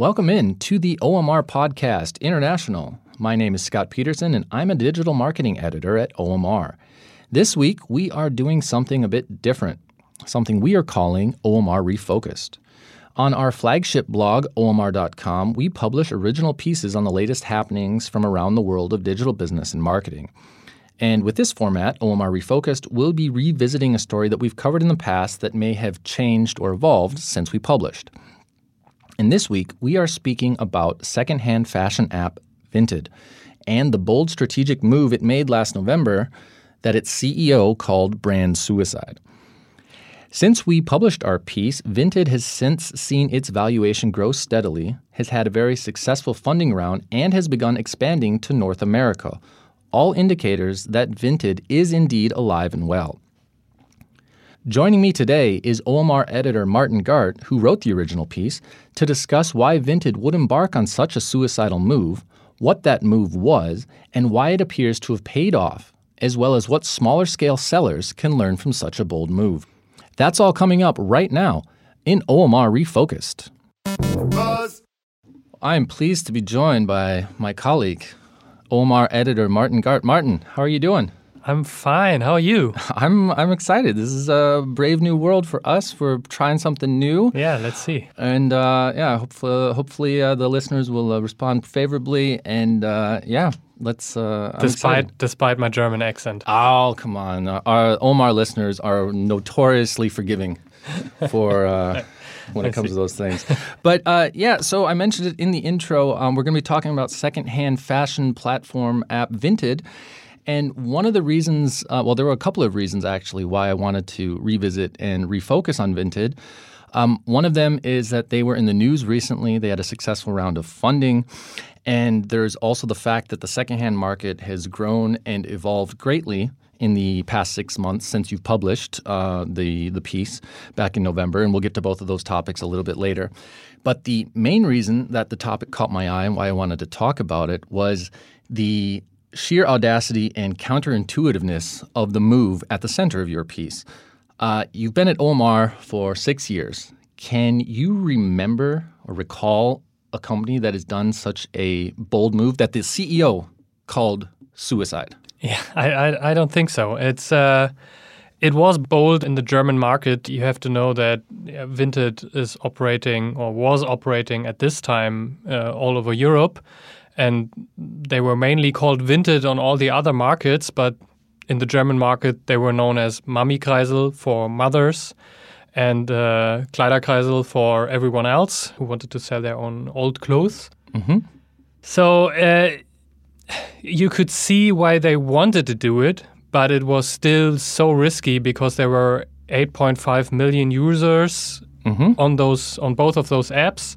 Welcome in to the OMR Podcast International. My name is Scott Peterson, and I'm a digital marketing editor at OMR. This week, we are doing something a bit different, something we are calling OMR Refocused. On our flagship blog, omr.com, we publish original pieces on the latest happenings from around the world of digital business and marketing. And with this format, OMR Refocused, we'll be revisiting a story that we've covered in the past that may have changed or evolved since we published. And this week, we are speaking about secondhand fashion app Vinted and the bold strategic move it made last November that its CEO called brand suicide. Since we published our piece, Vinted has since seen its valuation grow steadily, has had a very successful funding round, and has begun expanding to North America, all indicators that Vinted is indeed alive and well. Joining me today is OMR editor Martin Gardt, who wrote the original piece, to discuss why Vinted would embark on such a suicidal move, what that move was, and why it appears to have paid off, as well as what smaller scale sellers can learn from such a bold move. That's all coming up right now in OMR Refocused. Buzz. I am pleased to be joined by my colleague, OMR editor Martin Gardt. Martin, how are you doing? I'm fine. How are you? I'm I'm excited. This is a brave new world for us. We're trying something new. Yeah, let's see. And uh, yeah, hopefully, hopefully uh, the listeners will uh, respond favorably. And uh, yeah, let's. Uh, despite despite my German accent. Oh come on! Our OMR listeners are notoriously forgiving for. Uh, when it comes to those things. But uh, yeah, so I mentioned it in the intro. Um, we're going to be talking about secondhand fashion platform app Vinted. And one of the reasons, uh, well, there were a couple of reasons actually why I wanted to revisit and refocus on Vinted. Um, one of them is that they were in the news recently. They had a successful round of funding. And there's also the fact that the secondhand market has grown and evolved greatly in the past six months since you've published uh, the the piece back in November, and we'll get to both of those topics a little bit later. But the main reason that the topic caught my eye and why I wanted to talk about it was the sheer audacity and counterintuitiveness of the move at the center of your piece. Uh, you've been at OMR for six years. Can you remember or recall a company that has done such a bold move that the CEO called suicide? Yeah, I, I, I don't think so. It's uh, it was bold in the German market. You have to know that Vinted is operating or was operating at this time uh, all over Europe and they were mainly called Vinted on all the other markets, but in the German market they were known as Mami-Kreisel for mothers and uh, Kleiderkreisel for everyone else who wanted to sell their own old clothes. Mm-hmm. So uh, you could see why they wanted to do it, but it was still so risky because there were 8.5 million users mm-hmm. on those on both of those apps,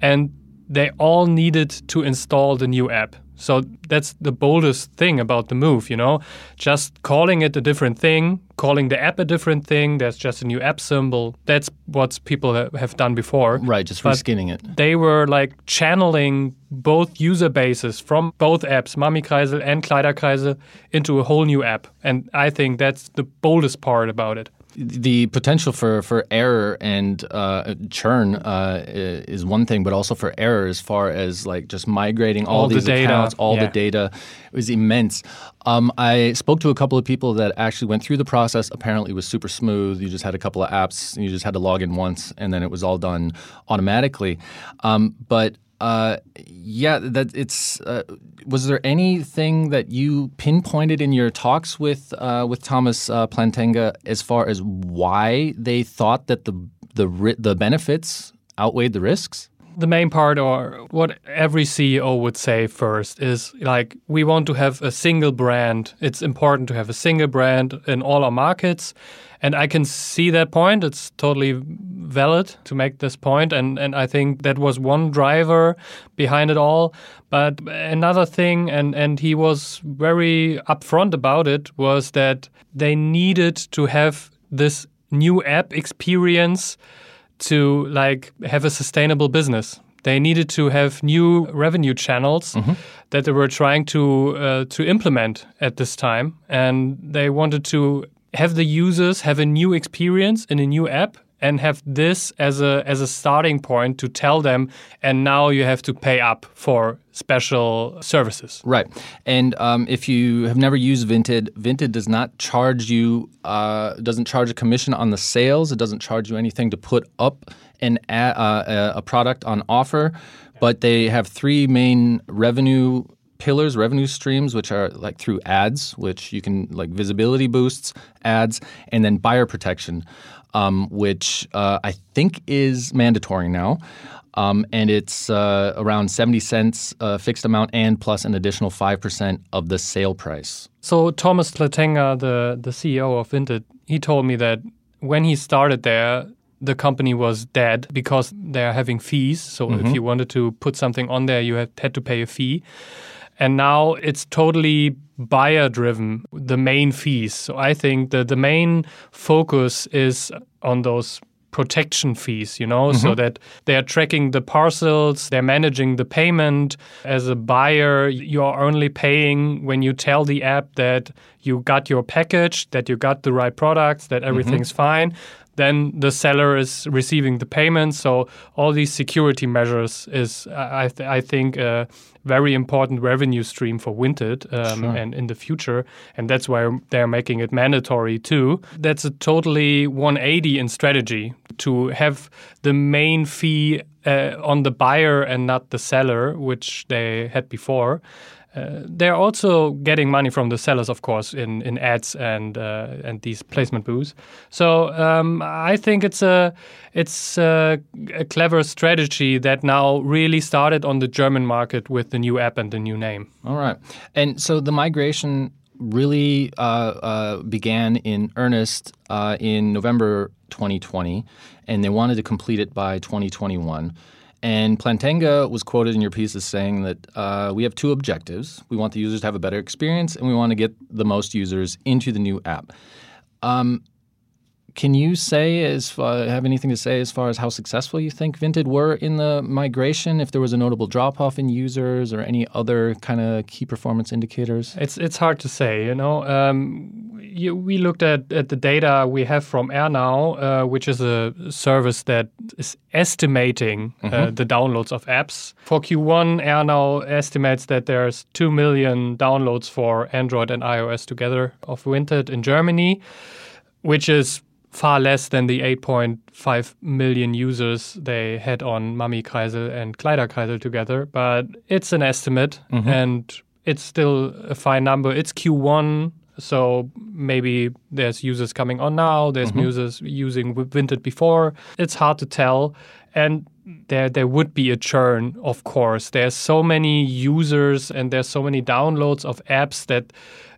and they all needed to install the new app. So that's the boldest thing about the move, you know? Just calling it a different thing, calling the app a different thing, there's just a new app symbol. That's what people have done before. Right, just but reskinning it. They were like channeling both user bases from both apps, Mami-Kreisel and Kleiderkreisel, into a whole new app. And I think that's the boldest part about it the potential for, for error and uh, churn uh, is one thing, but also for error as far as like just migrating all, all these the accounts, all yeah. the data was immense. Um, I spoke to a couple of people that actually went through the process. Apparently, it was super smooth. You just had a couple of apps, you just had to log in once, and then it was all done automatically. Um, but uh, yeah, that it's. Uh, was there anything that you pinpointed in your talks with uh, with Thomas uh, Plantenga as far as why they thought that the the the benefits outweighed the risks? The main part, or what every CEO would say first, is like we want to have a single brand. It's important to have a single brand in all our markets and I can see that point. It's totally valid to make this point, and and I think that was one driver behind it all. But another thing, and and he was very upfront about it, was that they needed to have this new app experience to like have a sustainable business. They needed to have new revenue channels mm-hmm. that they were trying to uh, to implement at this time, and they wanted to have the users have a new experience in a new app and have this as a as a starting point to tell them and now you have to pay up for special services. Right. And um, if you have never used vinted vinted does not charge you uh, doesn't charge a commission on the sales. It doesn't charge you anything to put up an uh, a product on offer. But they have three main revenue pillars, revenue streams, which are like through ads, which you can like visibility boosts, ads, and then buyer protection, um, which uh, I think is mandatory now. Um, and it's uh, around 70 cents uh, fixed amount and plus an additional 5% of the sale price. So Thomas Plantenga, the, the CEO of Vinted, he told me that when he started there, the company was dead because they're having fees. So mm-hmm. if you wanted to put something on there, you had, had to pay a fee. And now it's totally buyer driven, the main fees. So I think that the main focus is on those protection fees, you know, mm-hmm. so that they're tracking the parcels, they're managing the payment. As a buyer, you're only paying when you tell the app that you got your package, that you got the right products, that mm-hmm. everything's mm-hmm. fine then the seller is receiving the payment. So all these security measures is, I, th- I think, a very important revenue stream for Vinted um, sure. and in the future. And that's why they're making it mandatory too. That's a totally 180 in strategy to have the main fee uh, on the buyer and not the seller, which they had before. Uh, they're also getting money from the sellers, of course, in, in ads and uh, and these placement booths. So um, I think it's a it's a, a, clever strategy that now really started on the German market with the new app and the new name. All right, and so the migration really uh, uh began in earnest uh, in November 2020, and they wanted to complete it by 2021. And Plantenga was quoted in your piece as saying that uh, we have two objectives. We want the users to have a better experience, and we want to get the most users into the new app. Um, can you say as far, have anything to say as far as how successful you think Vinted were in the migration? If there was a notable drop off in users or any other kind of key performance indicators? It's it's hard to say. You know, um, you, we looked at, at the data we have from AirNow, uh, which is a service that is estimating uh, mm-hmm. uh, the downloads of apps. For Q1, AirNow estimates that there's two million downloads for Android and iOS together of Vinted in Germany, which is far less than the 8.5 million users they had on Mami Kreisel and Kleiderkreisel together. But it's an estimate mm-hmm. and it's still a fine number. It's Q1, so maybe there's users coming on now, there's mm-hmm. users using Vinted before. It's hard to tell. And there there would be a churn, of course. There's so many users and there's so many downloads of apps that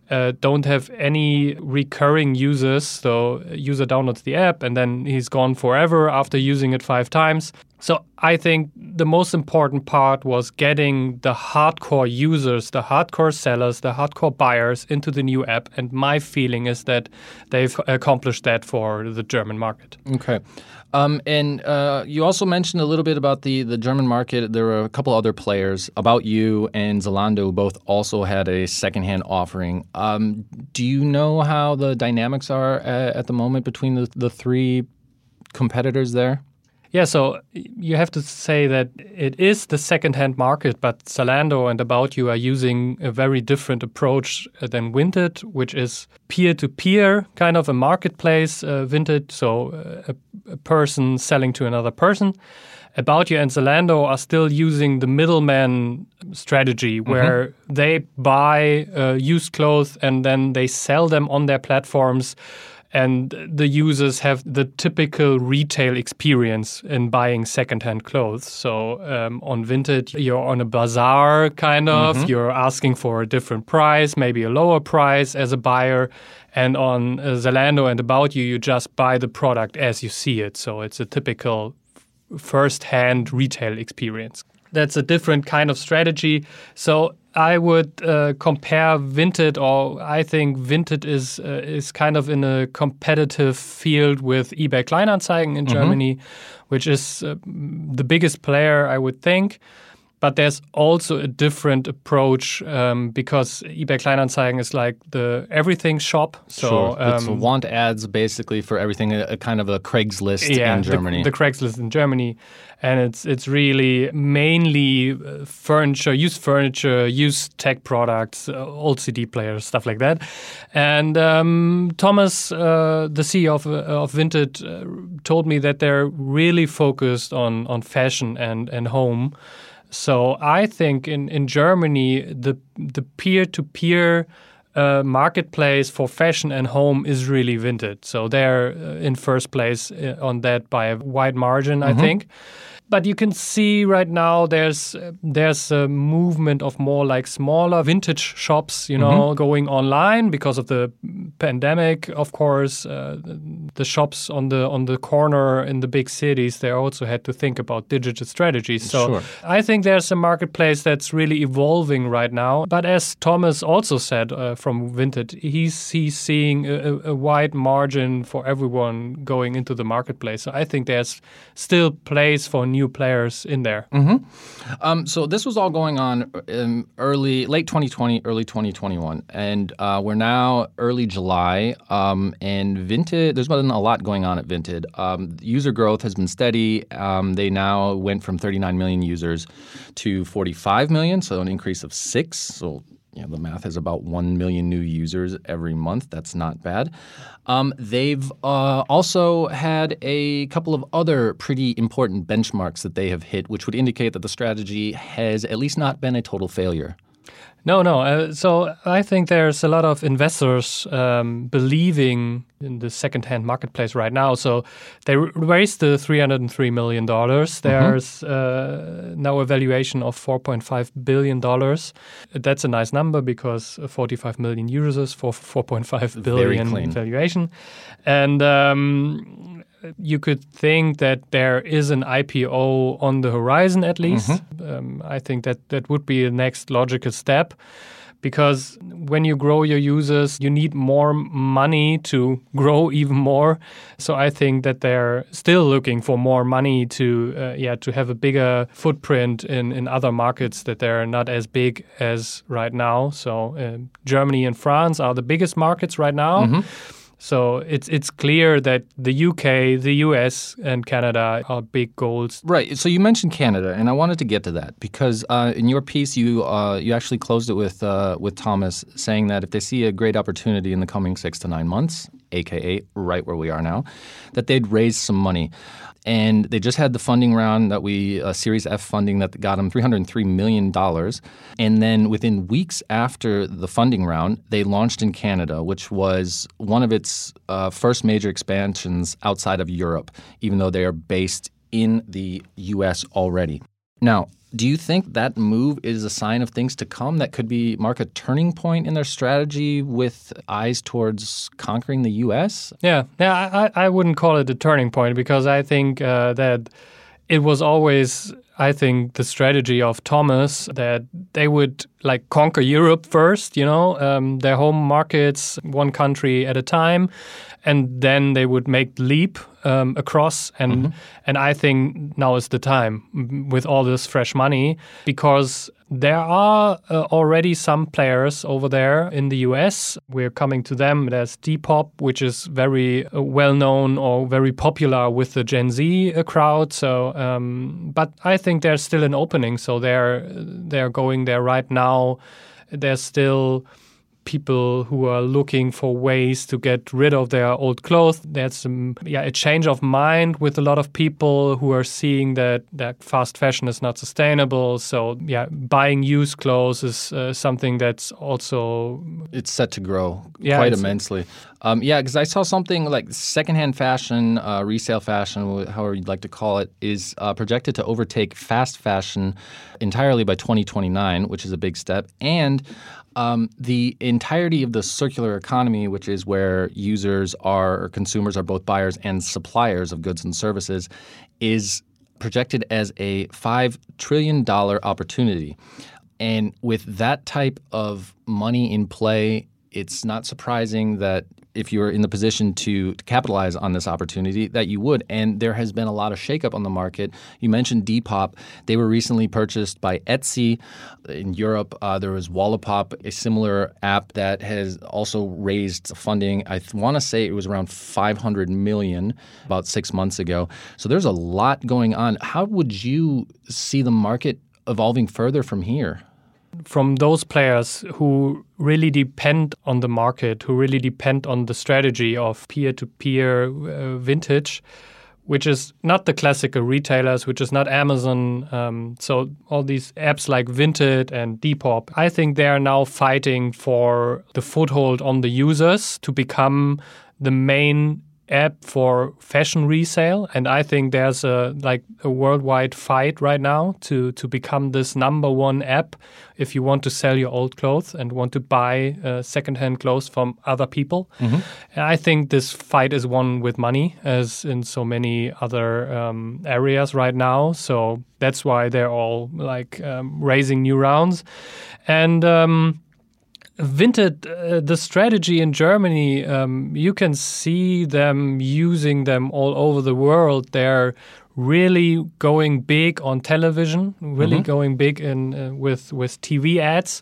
uh, don't have any recurring users. So user downloads the app and then he's gone forever after using it five times. So I think the most important part was getting the hardcore users, the hardcore sellers, the hardcore buyers into the new app. And my feeling is that they've accomplished that for the German market. Okay. Um, and uh, you also mentioned a little bit about the, the German market. There were a couple other players. About You and Zalando both also had a secondhand offering. Um, do you know how the dynamics are at, at the moment between the, the three competitors there? Yeah, so you have to say that it is the second-hand market, but Zalando and About You are using a very different approach than Vinted, which is peer-to-peer kind of a marketplace. Uh, Vinted, so uh, a, a person selling to another person. About You and Zalando are still using the middleman strategy mm-hmm. where mm-hmm. they buy uh, used clothes and then they sell them on their platforms and the users have the typical retail experience in buying secondhand clothes. So um, on Vinted, you're on a bazaar kind of, mm-hmm. you're asking for a different price, maybe a lower price as a buyer. And on uh, Zalando and About You, you just buy the product as you see it. So it's a typical first hand retail experience. That's a different kind of strategy. So I would uh, compare Vinted, or I think Vinted is uh, is kind of in a competitive field with eBay Kleinanzeigen in mm-hmm. Germany, which is uh, the biggest player, I would think. But there's also a different approach um, because eBay Kleinanzeigen is like the everything shop. So sure. um, it's want ads basically for everything, a, a kind of a Craigslist yeah, in Germany. The, the Craigslist in Germany, and it's it's really mainly uh, furniture, used furniture, used tech products, uh, old CD players, stuff like that. And um, Thomas, uh, the CEO of, uh, of Vinted, uh, told me that they're really focused on on fashion and and home. So I think in in Germany the the peer to peer uh, marketplace for fashion and home is really Vinted. So they're uh, in first place uh, on that by a wide margin, I think. But you can see right now there's there's a movement of more like smaller vintage shops, you know, going online because of the pandemic. Of course, uh, the shops on the on the corner in the big cities they also had to think about digital strategies. So Sure. I think there's a marketplace that's really evolving right now. But as Thomas also said uh, from Vinted, he's he's seeing a, a- a wide margin for everyone going into the marketplace. So I think there's still place for new players in there. Um, so this was all going on in early, late 2020, early 2021, and uh, we're now early July. Um, and Vinted, there's been a lot going on at Vinted. Um, user growth has been steady. Um, they now went from 39 million users to 45 million, so an increase of six. So you know, the math is about 1 million new users every month. That's not bad. Um, they've uh, also had a couple of other pretty important benchmarks that they have hit, which would indicate that the strategy has at least not been a total failure. No, no. Uh, so I think there's a lot of investors um, believing in the second-hand marketplace right now. So they raised the 303 million dollars. There's uh, now a valuation of 4.5 billion dollars. That's a nice number because 45 million users for 4.5 billion valuation, and. Um, you could think that there is an IPO on the horizon at least. Um, I think that that would be the next logical step because when you grow your users, you need more money to grow even more. So I think that they're still looking for more money to uh, yeah to have a bigger footprint in, in other markets that they're not as big as right now. So uh, Germany and France are the biggest markets right now. So it's it's clear that the UK, the US, and Canada are big goals. Right. So you mentioned Canada, and I wanted to get to that because uh, in your piece, you uh, you actually closed it with uh, with Thomas saying that if they see a great opportunity in the coming six to nine months, aka right where we are now, that they'd raise some money. And they just had the funding round that we, uh, Series F funding that got them $303 million. And then within weeks after the funding round, they launched in Canada, which was one of its uh, first major expansions outside of Europe, even though they are based in the US already. Now, do you think that move is a sign of things to come that could be mark a turning point in their strategy with eyes towards conquering the US? Yeah, yeah. I, I wouldn't call it a turning point because I think uh, that it was always, I think, the strategy of Thomas that they would like conquer Europe first, you know, um, their home markets, one country at a time, and then they would make the leap um, across. And and I think now is the time with all this fresh money because there are uh, already some players over there in the US. We're coming to them. There's Depop, which is very uh, well known or very popular with the Gen Z uh, crowd. So, um, but I think there's still an opening. So they're they're going there right now. There's still people who are looking for ways to get rid of their old clothes. There's some, yeah, a change of mind with a lot of people who are seeing that, that fast fashion is not sustainable. So, yeah, buying used clothes is uh, something that's also It's set to grow Yeah, quite immensely. Um, yeah, because I saw something like secondhand fashion, uh, resale fashion, however you'd like to call it, is uh, projected to overtake fast fashion entirely by 2029, which is a big step. And um, the entirety of the circular economy, which is where users are, or consumers are both buyers and suppliers of goods and services, is projected as a $5 trillion opportunity. And with that type of money in play, it's not surprising that if you're in the position to capitalize on this opportunity, that you would. And there has been a lot of shakeup on the market. You mentioned Depop; they were recently purchased by Etsy in Europe. Uh, there was Wallapop, a similar app that has also raised funding. I th- want to say it was around 500 million about six months ago. So there's a lot going on. How would you see the market evolving further from here? From those players who really depend on the market, who really depend on the strategy of peer to peer vintage, which is not the classical retailers, which is not Amazon. Um, so, all these apps like Vinted and Depop, I think they are now fighting for the foothold on the users to become the main app for fashion resale and i think there's a like a worldwide fight right now to to become this number one app if you want to sell your old clothes and want to buy uh, secondhand clothes from other people. Mm-hmm. and i think this fight is won with money as in so many other um, areas right now. So that's why they're all like um, raising new rounds. And um, Vinted, uh, the strategy in Germany, um, you can see them using them all over the world. They're really going big on television, really mm-hmm. going big in uh, with with TV ads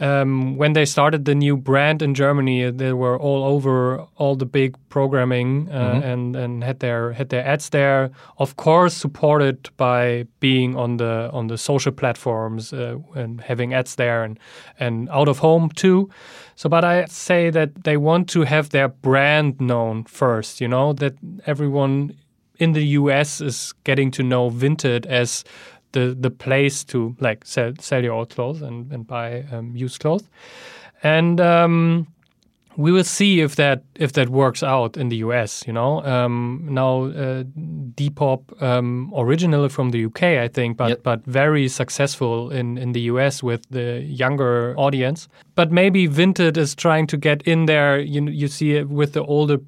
um, when they started the new brand in Germany, they were all over all the big programming uh, mm-hmm. and and had their had their ads there. Of course, supported by being on the on the social platforms uh, and having ads there and and out of home too. So, but I say that they want to have their brand known first. You know that everyone in the US is getting to know Vinted as the the place to like sell sell your old clothes and and buy um, used clothes, and um, we will see if that if that works out in the US. You know, um, now uh, Depop um, originally from the UK, I think, but yep. but very successful in in the US with the younger audience. But maybe Vinted is trying to get in there. You you see it with the older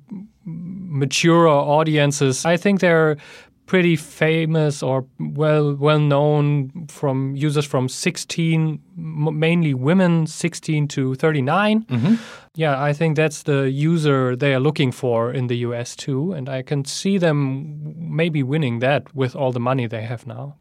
mature audiences. I think they're pretty famous or well well known from users from 16 mainly women 16 to 39 mm-hmm. yeah i think that's the user they are looking for in the us too and i can see them maybe winning that with all the money they have now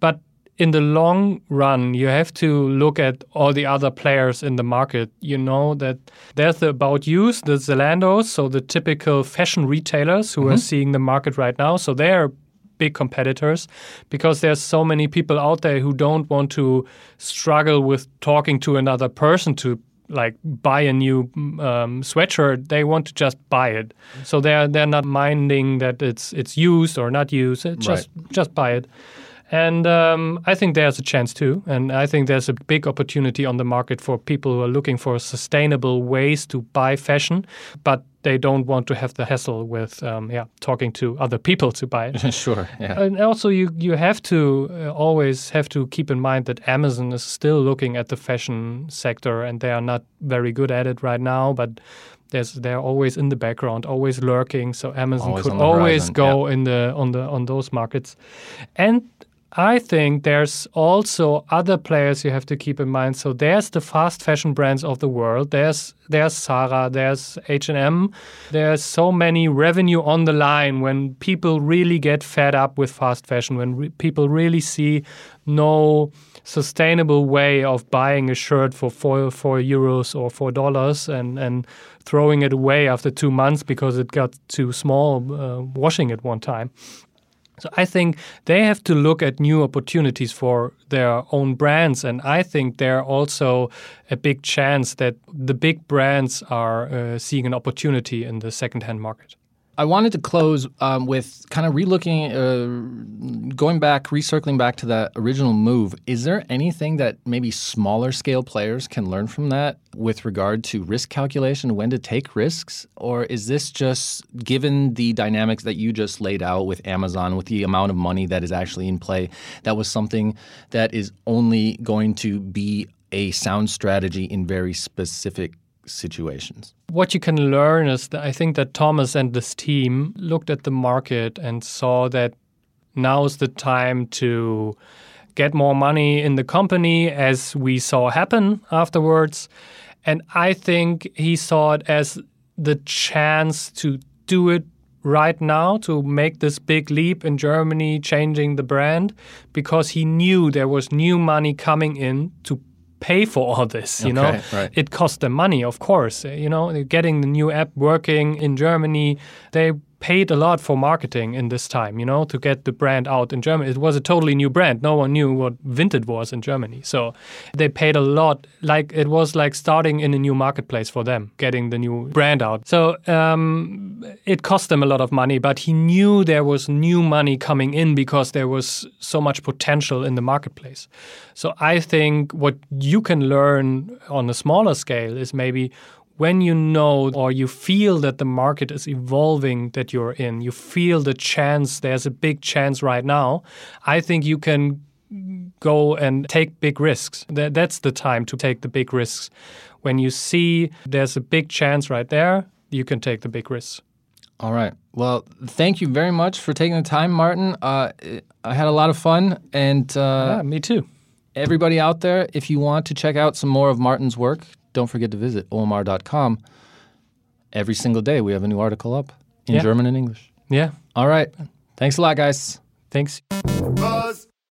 but in the long run, you have to look at all the other players in the market. You know that there's the About You's, the Zalandos, so the typical fashion retailers who mm-hmm. are seeing the market right now. So they're big competitors because there's so many people out there who don't want to struggle with talking to another person to like buy a new um, sweatshirt. They want to just buy it. So they're they're not minding that it's it's used or not used. It's just right. just buy it. And um, I think there's a chance too. And I think there's a big opportunity on the market for people who are looking for sustainable ways to buy fashion, but they don't want to have the hassle with um, yeah talking to other people to buy it. sure. Yeah. And also, you you have to uh, always have to keep in mind that Amazon is still looking at the fashion sector, and they are not very good at it right now, but. There's, they're always in the background, always lurking. So Amazon always could always horizon. go yeah. in the on the on those markets, and I think there's also other players you have to keep in mind. So there's the fast fashion brands of the world. There's there's Zara, there's H&M. There's so many revenue on the line when people really get fed up with fast fashion, when re- people really see no sustainable way of buying a shirt for four, four euros or four dollars and, and throwing it away after two months because it got too small uh, washing it one time. So I think they have to look at new opportunities for their own brands, and I think there are also a big chance that the big brands are uh, seeing an opportunity in the second-hand market. I wanted to close um, with kind of relooking, uh, going back, recircling back to that original move. Is there anything that maybe smaller scale players can learn from that with regard to risk calculation, when to take risks? Or is this just given the dynamics that you just laid out with Amazon, with the amount of money that is actually in play, that was something that is only going to be a sound strategy in very specific situations. What you can learn is that I think that Thomas and this team looked at the market and saw that now is the time to get more money in the company, as we saw happen afterwards. And I think he saw it as the chance to do it right now to make this big leap in Germany, changing the brand, because he knew there was new money coming in to pay for all this. You Okay, know, right. it cost them money, of course. You know, getting the new app working in Germany, they paid a lot for marketing in this time. You know, to get the brand out in Germany. It was a totally new brand. No one knew what Vinted was in Germany, so they paid a lot. Like it was like starting in a new marketplace for them, getting the new brand out. So um, it cost them a lot of money, but he knew there was new money coming in because there was so much potential in the marketplace. So I think what you can learn on a smaller scale is maybe when you know or you feel that the market is evolving that you're in, you feel the chance, there's a big chance right now, I think you can go and take big risks. That's the time to take the big risks. When you see there's a big chance right there, you can take the big risks. All right. Well, thank you very much for taking the time, Martin. Uh, I had a lot of fun. And uh, yeah, me too. everybody out there, if you want to check out some more of Martin's work, don't forget to visit omr.com. Every single day, we have a new article up in Yeah. German and English. Yeah. All right. Thanks a lot, guys. Thanks. Buzz